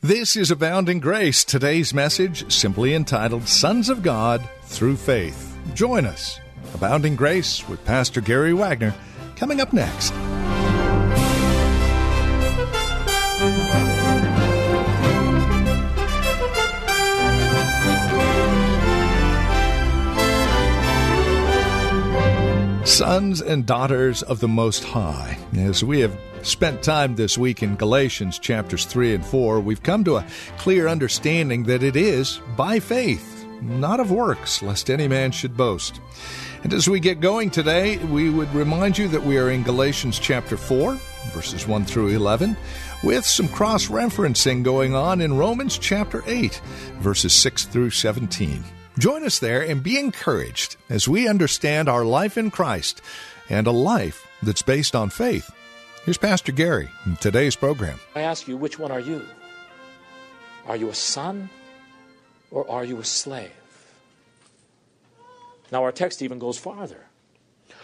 This is Abounding Grace. Today's message, simply entitled Sons of God Through Faith. Join us. Abounding Grace with Pastor Gary Wagner, coming up next. Sons and daughters of the Most High. As we have spent time this week in Galatians chapters 3 and 4, we've come to a clear understanding that it is by faith, not of works, lest any man should boast. And as we get going today, we would remind you that we are in Galatians chapter 4, verses 1 through 11, with some cross referencing going on in Romans chapter 8, verses 6 through 17. Join us there and be encouraged as we understand our life in Christ and a life that's based on faith. Here's Pastor Gary in today's program. I ask you, which one are you? Are you a son or are you a slave? Now, our text even goes farther.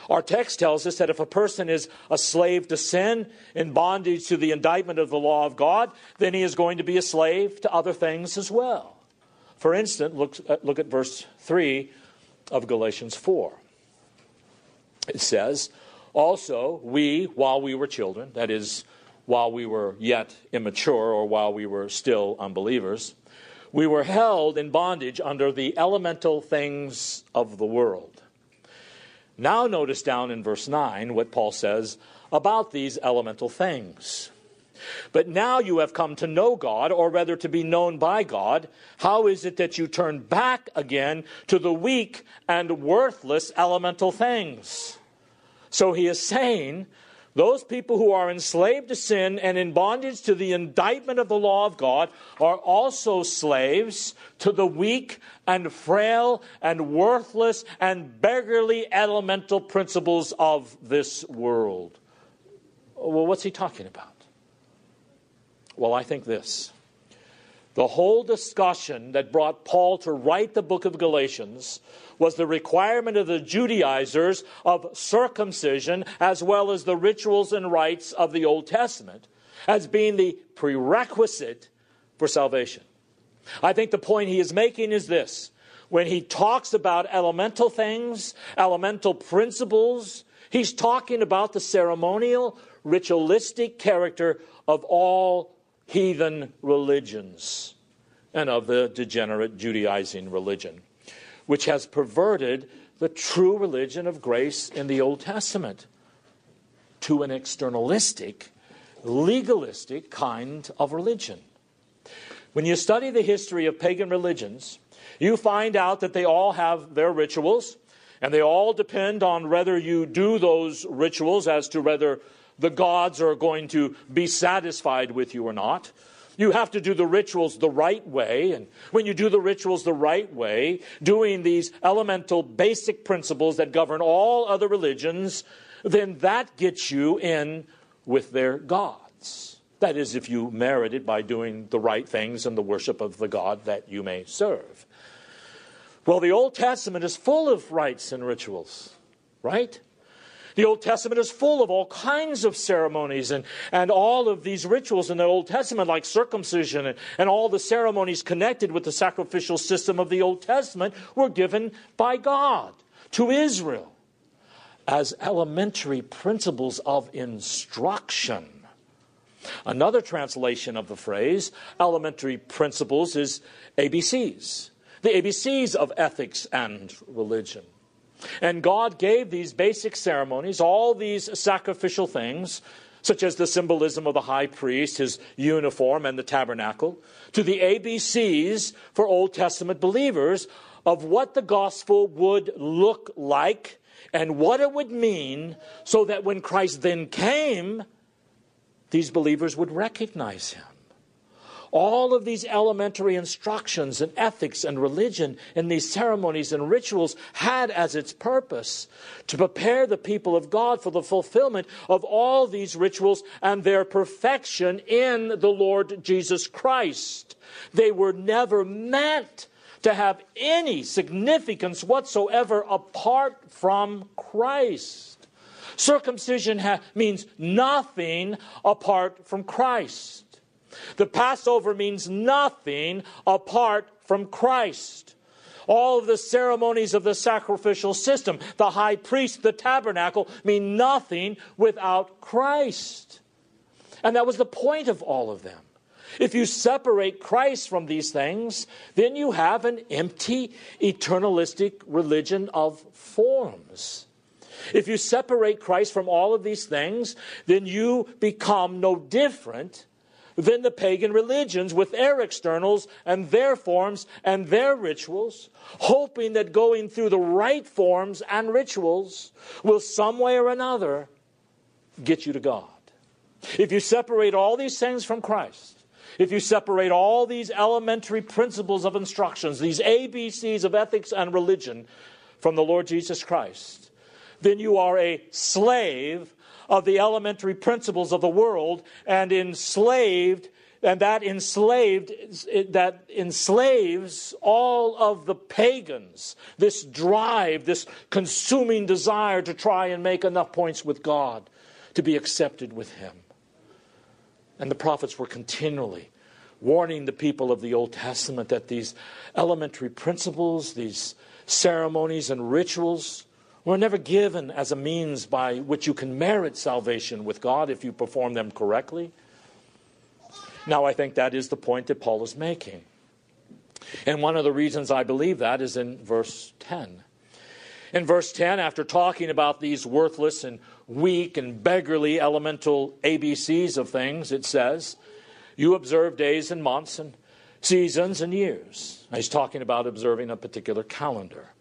Our text tells us that if a person is a slave to sin, in bondage to the indictment of the law of God, then he is going to be a slave to other things as well. For instance, look, uh, look at verse 3 of Galatians 4. It says, Also, we, while we were children, that is, while we were yet immature or while we were still unbelievers, we were held in bondage under the elemental things of the world. Now, notice down in verse 9 what Paul says about these elemental things. But now you have come to know God, or rather to be known by God. How is it that you turn back again to the weak and worthless elemental things? So he is saying, those people who are enslaved to sin and in bondage to the indictment of the law of God are also slaves to the weak and frail and worthless and beggarly elemental principles of this world. Well, what's he talking about? Well, I think this. The whole discussion that brought Paul to write the book of Galatians was the requirement of the Judaizers of circumcision as well as the rituals and rites of the Old Testament as being the prerequisite for salvation. I think the point he is making is this. When he talks about elemental things, elemental principles, he's talking about the ceremonial, ritualistic character of all heathen religions and of the degenerate Judaizing religion, which has perverted the true religion of grace in the Old Testament to an externalistic, legalistic kind of religion. When you study the history of pagan religions, you find out that they all have their rituals, and they all depend on whether you do those rituals as to whether the gods are going to be satisfied with you or not. You have to do the rituals the right way. And when you do the rituals the right way, doing these elemental basic principles that govern all other religions, then that gets you in with their gods. That is, if you merit it by doing the right things and the worship of the God that you may serve. Well, the Old Testament is full of rites and rituals, right? The Old Testament is full of all kinds of ceremonies and, and all of these rituals in the Old Testament, like circumcision and, and all the ceremonies connected with the sacrificial system of the Old Testament, were given by God to Israel as elementary principles of instruction. Another translation of the phrase elementary principles is ABCs, the ABCs of ethics and religion. And God gave these basic ceremonies, all these sacrificial things, such as the symbolism of the high priest, his uniform, and the tabernacle, to the ABCs for Old Testament believers of what the gospel would look like and what it would mean, so that when Christ then came, these believers would recognize him. All of these elementary instructions and ethics and religion and these ceremonies and rituals had as its purpose to prepare the people of God for the fulfillment of all these rituals and their perfection in the Lord Jesus Christ. They were never meant to have any significance whatsoever apart from Christ. Circumcision ha- means nothing apart from Christ. The Passover means nothing apart from Christ. All of the ceremonies of the sacrificial system, the high priest, the tabernacle, mean nothing without Christ. And that was the point of all of them. If you separate Christ from these things, then you have an empty, eternalistic religion of forms. If you separate Christ from all of these things, then you become no different than the pagan religions with their externals and their forms and their rituals, hoping that going through the right forms and rituals will some way or another get you to God. If you separate all these things from Christ, if you separate all these elementary principles of instructions, these ABCs of ethics and religion from the Lord Jesus Christ, then you are a slave of the elementary principles of the world and enslaved and that enslaved that enslaves all of the pagans this drive this consuming desire to try and make enough points with god to be accepted with him. And the prophets were continually warning the people of the old testament that these elementary principles these ceremonies and rituals were never given as a means by which you can merit salvation with God if you perform them correctly. Now, I think that is the point that Paul is making. And one of the reasons I believe that is in verse 10. In verse 10, after talking about these worthless and weak and beggarly elemental ABCs of things, it says, You observe days and months and seasons and years. He's talking about observing a particular calendar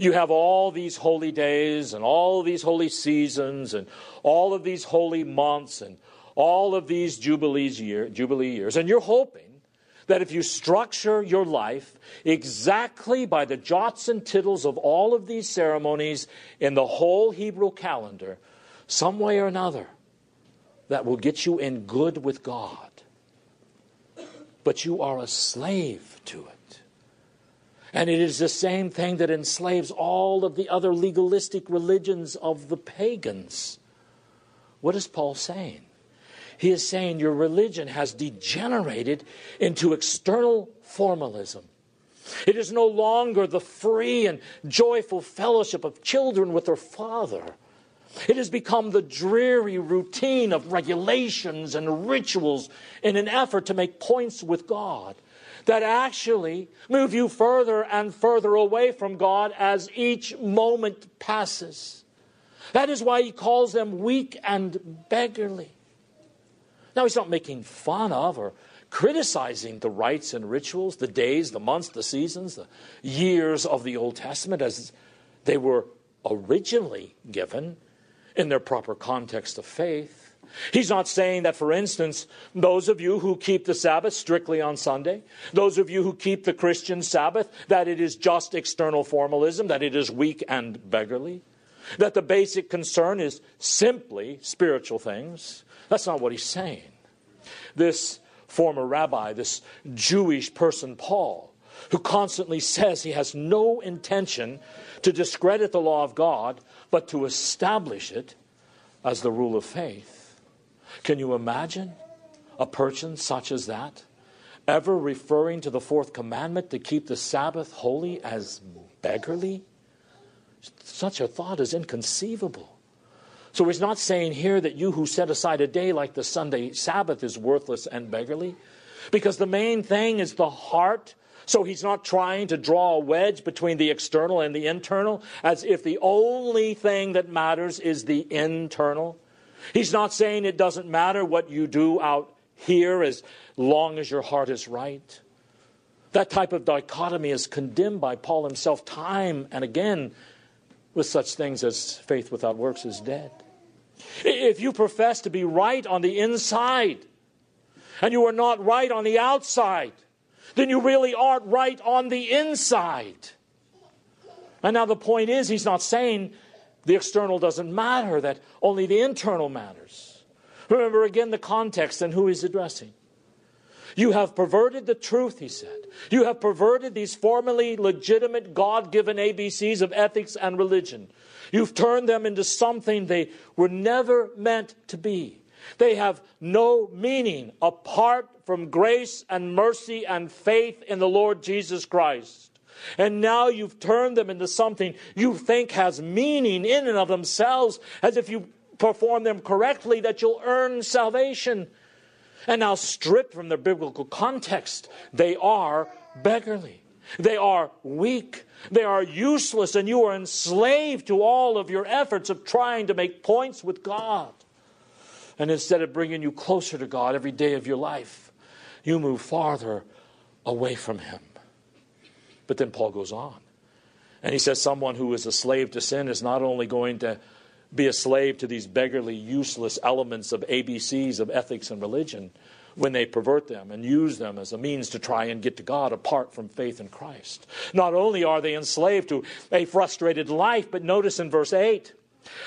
you have all these holy days and all these holy seasons and all of these holy months and all of these jubilees year, jubilee years. And you're hoping that if you structure your life exactly by the jots and tittles of all of these ceremonies in the whole Hebrew calendar, some way or another, that will get you in good with God. But you are a slave to it. And it is the same thing that enslaves all of the other legalistic religions of the pagans. What is Paul saying? He is saying your religion has degenerated into external formalism. It is no longer the free and joyful fellowship of children with their father. It has become the dreary routine of regulations and rituals in an effort to make points with God that actually move you further and further away from God as each moment passes. That is why he calls them weak and beggarly. Now, he's not making fun of or criticizing the rites and rituals, the days, the months, the seasons, the years of the Old Testament as they were originally given in their proper context of faith. He's not saying that, for instance, those of you who keep the Sabbath strictly on Sunday, those of you who keep the Christian Sabbath, that it is just external formalism, that it is weak and beggarly, that the basic concern is simply spiritual things. That's not what he's saying. This former rabbi, this Jewish person, Paul, who constantly says he has no intention to discredit the law of God, but to establish it as the rule of faith can you imagine a person such as that ever referring to the fourth commandment to keep the Sabbath holy as beggarly? Such a thought is inconceivable. So he's not saying here that you who set aside a day like the Sunday Sabbath is worthless and beggarly, because the main thing is the heart. So he's not trying to draw a wedge between the external and the internal, as if the only thing that matters is the internal. He's not saying it doesn't matter what you do out here as long as your heart is right. That type of dichotomy is condemned by Paul himself time and again with such things as faith without works is dead. If you profess to be right on the inside and you are not right on the outside, then you really aren't right on the inside. And now the point is, he's not saying the external doesn't matter, that only the internal matters. Remember again the context and who he's addressing. You have perverted the truth, he said. You have perverted these formerly legitimate God given ABCs of ethics and religion. You've turned them into something they were never meant to be. They have no meaning apart from grace and mercy and faith in the Lord Jesus Christ. And now you've turned them into something you think has meaning in and of themselves, as if you perform them correctly, that you'll earn salvation. And now, stripped from their biblical context, they are beggarly. They are weak. They are useless, and you are enslaved to all of your efforts of trying to make points with God. And instead of bringing you closer to God every day of your life, you move farther away from Him. But then Paul goes on. And he says, Someone who is a slave to sin is not only going to be a slave to these beggarly, useless elements of ABCs of ethics and religion when they pervert them and use them as a means to try and get to God apart from faith in Christ. Not only are they enslaved to a frustrated life, but notice in verse 8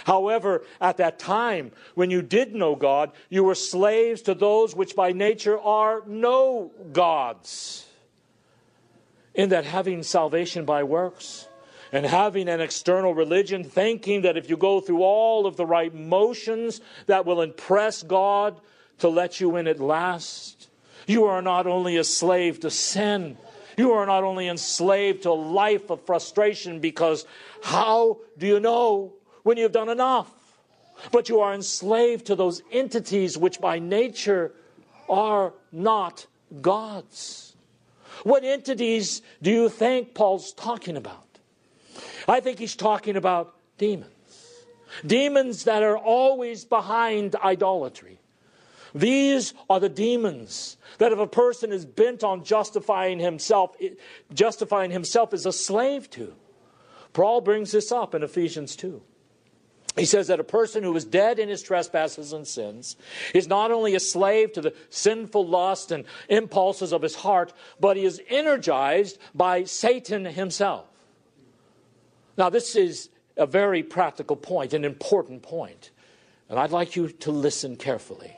However, at that time, when you did know God, you were slaves to those which by nature are no gods. In that having salvation by works, and having an external religion, thinking that if you go through all of the right motions that will impress God to let you in at last, you are not only a slave to sin, you are not only enslaved to a life of frustration because how do you know when you've done enough. But you are enslaved to those entities which by nature are not gods. What entities do you think Paul's talking about? I think he's talking about demons. Demons that are always behind idolatry. These are the demons that if a person is bent on justifying himself, justifying himself is a slave to. Paul brings this up in Ephesians 2 he says that a person who is dead in his trespasses and sins is not only a slave to the sinful lust and impulses of his heart, but he is energized by Satan himself. Now, this is a very practical point, an important point, and I'd like you to listen carefully.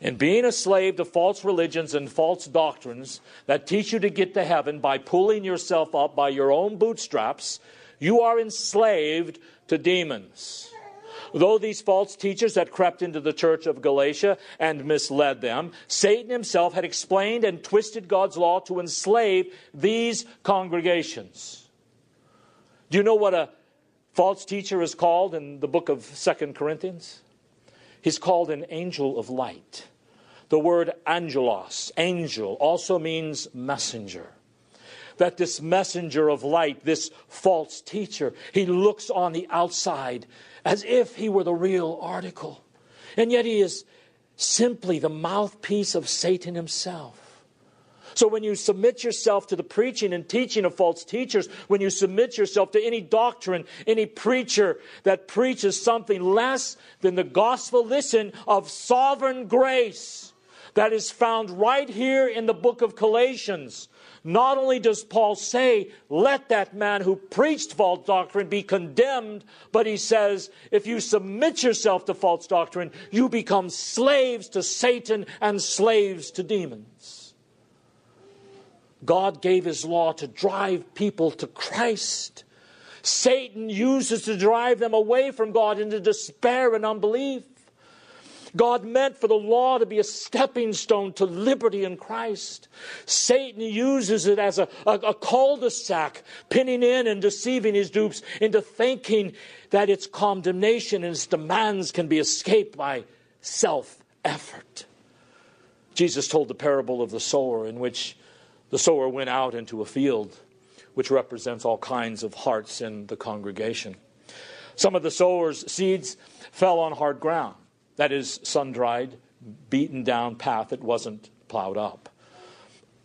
In being a slave to false religions and false doctrines that teach you to get to heaven by pulling yourself up by your own bootstraps, you are enslaved to demons. Though these false teachers had crept into the church of Galatia and misled them, Satan himself had explained and twisted God's law to enslave these congregations. Do you know what a false teacher is called in the book of Second Corinthians? He's called an angel of light. The word angelos, angel, also means messenger that this messenger of light, this false teacher, he looks on the outside as if he were the real article. And yet he is simply the mouthpiece of Satan himself. So when you submit yourself to the preaching and teaching of false teachers, when you submit yourself to any doctrine, any preacher that preaches something less than the gospel, listen, of sovereign grace that is found right here in the book of Galatians, not only does Paul say, let that man who preached false doctrine be condemned, but he says, if you submit yourself to false doctrine, you become slaves to Satan and slaves to demons. God gave his law to drive people to Christ. Satan uses to drive them away from God into despair and unbelief. God meant for the law to be a stepping stone to liberty in Christ. Satan uses it as a, a, a cul de sac, pinning in and deceiving his dupes into thinking that its condemnation and its demands can be escaped by self effort. Jesus told the parable of the sower, in which the sower went out into a field, which represents all kinds of hearts in the congregation. Some of the sower's seeds fell on hard ground that is, sun dried, beaten down path that wasn't plowed up.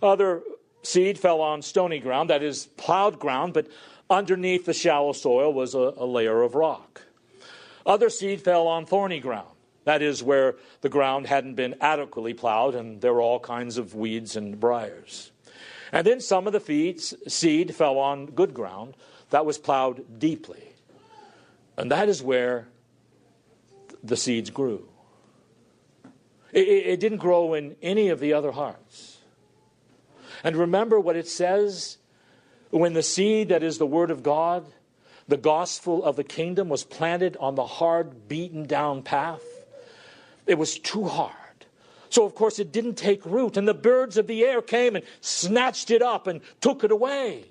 Other seed fell on stony ground, that is, plowed ground, but underneath the shallow soil was a, a layer of rock. Other seed fell on thorny ground. That is where the ground hadn't been adequately plowed and there were all kinds of weeds and briars. And then some of the feeds, seed fell on good ground that was plowed deeply. And that is where the seeds grew. It, it, didn't grow in any of the other hearts. And remember what it says when the seed that is the Word of God, the gospel of the kingdom, was planted on the hard, beaten down path. It was too hard. So, of course, it didn't take root, and the birds of the air came and snatched it up and took it away.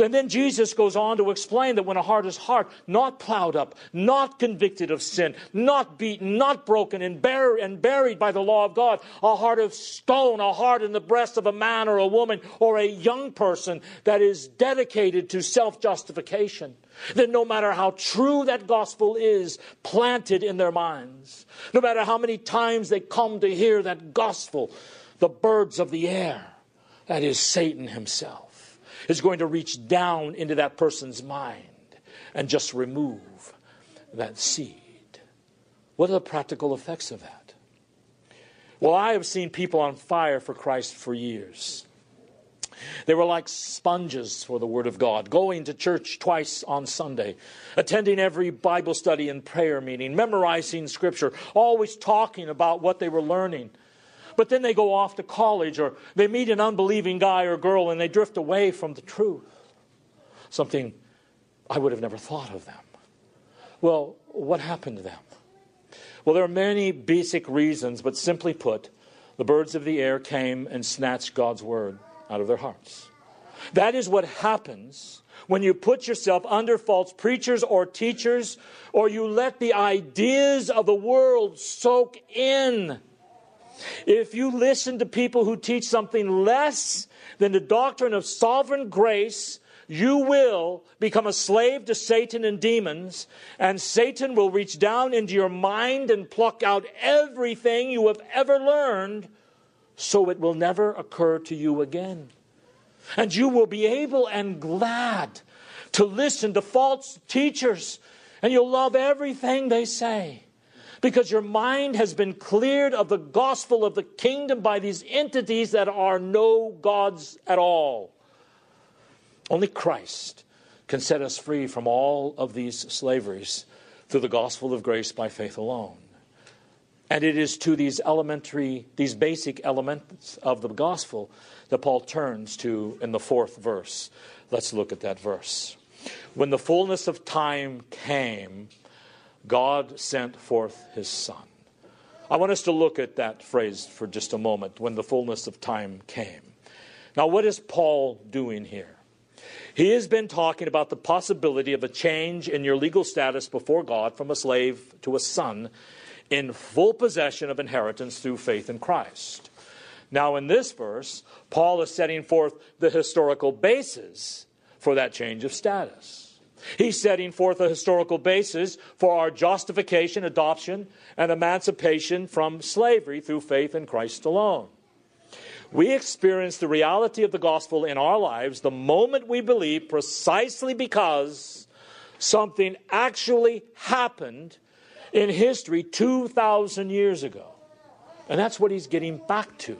And then Jesus goes on to explain that when a heart is hard, not plowed up, not convicted of sin, not beaten, not broken and, bur- and buried by the law of God, a heart of stone, a heart in the breast of a man or a woman or a young person that is dedicated to self justification, then no matter how true that gospel is planted in their minds, no matter how many times they come to hear that gospel, the birds of the air, that is Satan himself is going to reach down into that person's mind and just remove that seed. What are the practical effects of that? Well, I have seen people on fire for Christ for years. They were like sponges for the Word of God, going to church twice on Sunday, attending every Bible study and prayer meeting, memorizing Scripture, always talking about what they were learning but then they go off to college or they meet an unbelieving guy or girl and they drift away from the truth. Something I would have never thought of them. Well, what happened to them? Well, there are many basic reasons, but simply put, the birds of the air came and snatched God's word out of their hearts. That is what happens when you put yourself under false preachers or teachers, or you let the ideas of the world soak in if you listen to people who teach something less than the doctrine of sovereign grace, you will become a slave to Satan and demons, and Satan will reach down into your mind and pluck out everything you have ever learned so it will never occur to you again. And you will be able and glad to listen to false teachers, and you'll love everything they say because your mind has been cleared of the gospel of the kingdom by these entities that are no gods at all. Only Christ can set us free from all of these slaveries through the gospel of grace by faith alone. And it is to these elementary, these basic elements of the gospel that Paul turns to in the fourth verse. Let's look at that verse. When the fullness of time came, God sent forth his Son. I want us to look at that phrase for just a moment when the fullness of time came. Now, what is Paul doing here? He has been talking about the possibility of a change in your legal status before God from a slave to a son in full possession of inheritance through faith in Christ. Now, in this verse, Paul is setting forth the historical basis for that change of status. He's setting forth a historical basis for our justification, adoption, and emancipation from slavery through faith in Christ alone. We experience the reality of the gospel in our lives the moment we believe, precisely because something actually happened in history 2,000 years ago. And that's what he's getting back to.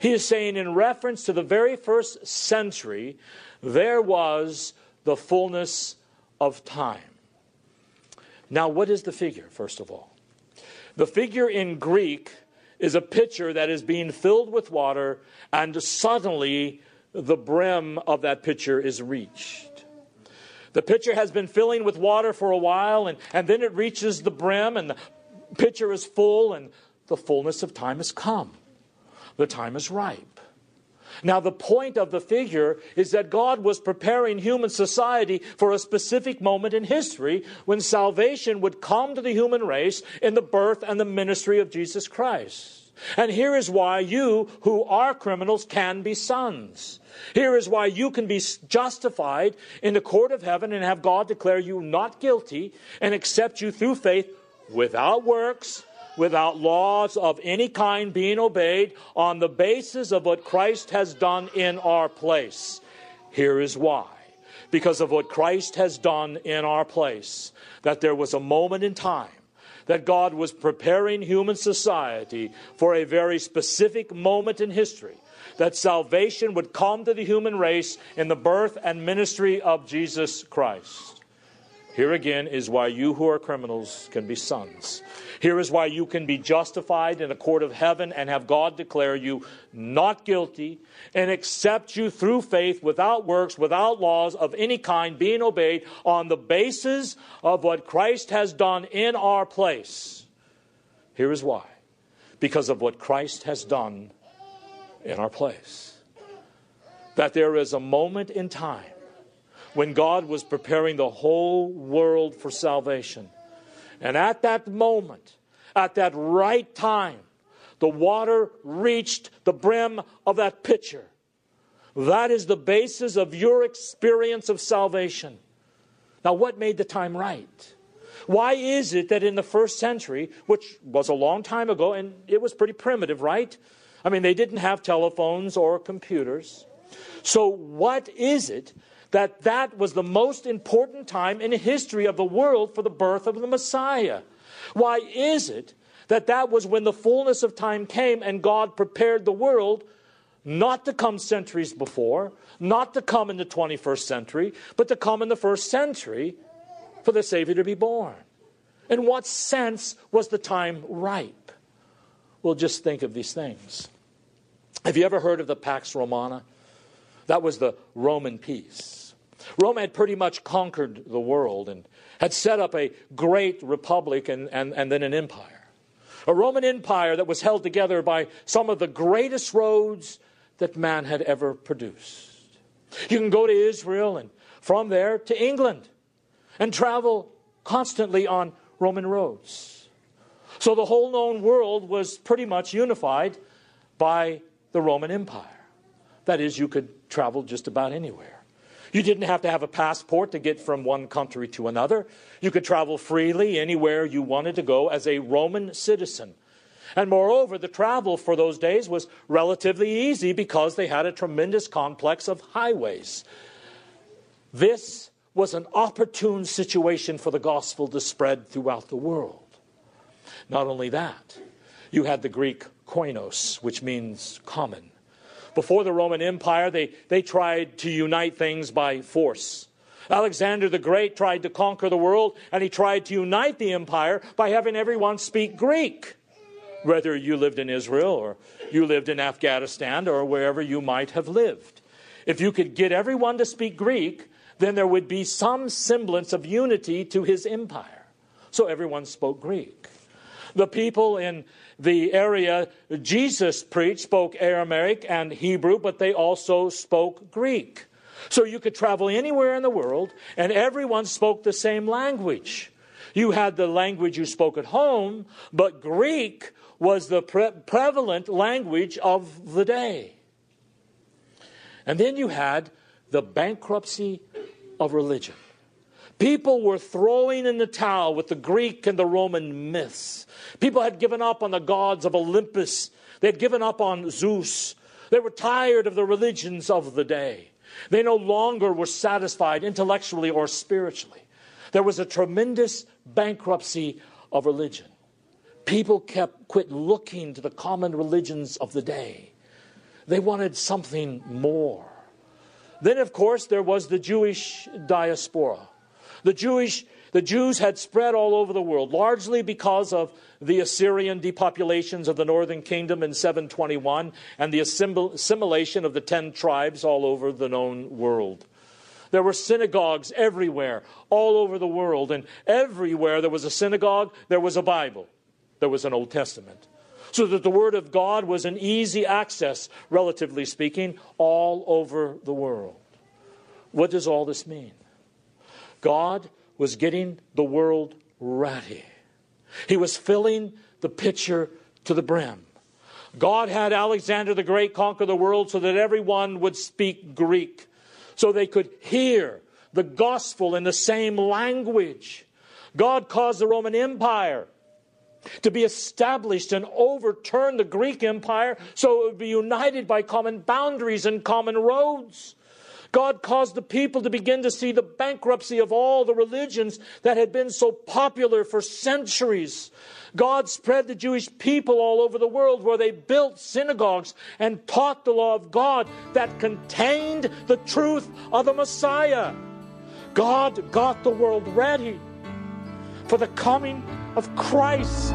He is saying, in reference to the very first century, there was the fullness of time. Now, what is the figure, first of all? The figure in Greek is a pitcher that is being filled with water, and suddenly the brim of that pitcher is reached. The pitcher has been filling with water for a while, and, and then it reaches the brim, and the pitcher is full, and the fullness of time has come. The time is ripe. Now, the point of the figure is that God was preparing human society for a specific moment in history when salvation would come to the human race in the birth and the ministry of Jesus Christ. And here is why you, who are criminals, can be sons. Here is why you can be justified in the court of heaven and have God declare you not guilty and accept you through faith without works without laws of any kind being obeyed on the basis of what Christ has done in our place. Here is why. Because of what Christ has done in our place, that there was a moment in time that God was preparing human society for a very specific moment in history that salvation would come to the human race in the birth and ministry of Jesus Christ. Here again is why you who are criminals can be sons. Here is why you can be justified in a court of heaven and have God declare you not guilty and accept you through faith without works, without laws of any kind being obeyed on the basis of what Christ has done in our place. Here is why because of what Christ has done in our place. That there is a moment in time when God was preparing the whole world for salvation. And at that moment, at that right time, the water reached the brim of that pitcher. That is the basis of your experience of salvation. Now, what made the time right? Why is it that in the first century, which was a long time ago, and it was pretty primitive, right? I mean, they didn't have telephones or computers. So, what is it that that was the most important time in the history of the world for the birth of the Messiah. Why is it that that was when the fullness of time came and God prepared the world not to come centuries before, not to come in the 21st century, but to come in the first century for the Savior to be born? In what sense was the time ripe? Well, just think of these things. Have you ever heard of the Pax Romana? That was the Roman peace. Rome had pretty much conquered the world and had set up a great republic and, and, and then an empire. A Roman Empire that was held together by some of the greatest roads that man had ever produced. You can go to Israel and from there to England and travel constantly on Roman roads. So the whole known world was pretty much unified by the Roman Empire. That is, you could travel just about anywhere. You didn't have to have a passport to get from one country to another. You could travel freely anywhere you wanted to go as a Roman citizen. And moreover, the travel for those days was relatively easy because they had a tremendous complex of highways. This was an opportune situation for the gospel to spread throughout the world. Not only that, you had the Greek koinos, which means common. Before the Roman Empire, they, they tried to unite things by force. Alexander the Great tried to conquer the world, and he tried to unite the empire by having everyone speak Greek. Whether you lived in Israel or you lived in Afghanistan or wherever you might have lived. If you could get everyone to speak Greek, then there would be some semblance of unity to his empire. So everyone spoke Greek. The people in the area Jesus preached spoke Aramaic and Hebrew, but they also spoke Greek. So you could travel anywhere in the world and everyone spoke the same language. You had the language you spoke at home, but Greek was the pre- prevalent language of the day. And then you had the bankruptcy of religion. People were throwing in the towel with the Greek and the Roman myths. People had given up on the gods of Olympus. They had given up on Zeus. They were tired of the religions of the day. They no longer were satisfied intellectually or spiritually. There was a tremendous bankruptcy of religion. People kept quit looking to the common religions of the day. They wanted something more. Then, of course, there was the Jewish diaspora. The Jewish the Jews had spread all over the world, largely because of the Assyrian depopulations of the northern kingdom in 721 and the assimilation of the ten tribes all over the known world. There were synagogues everywhere, all over the world, and everywhere there was a synagogue, there was a Bible, there was an Old Testament. So that the Word of God was an easy access, relatively speaking, all over the world. What does all this mean? God was getting the world ready. He was filling the pitcher to the brim. God had Alexander the Great conquer the world so that everyone would speak Greek, so they could hear the gospel in the same language. God caused the Roman Empire to be established and overturn the Greek Empire so it would be united by common boundaries and common roads. God caused the people to begin to see the bankruptcy of all the religions that had been so popular for centuries. God spread the Jewish people all over the world where they built synagogues and taught the law of God that contained the truth of the Messiah. God got the world ready for the coming of Christ.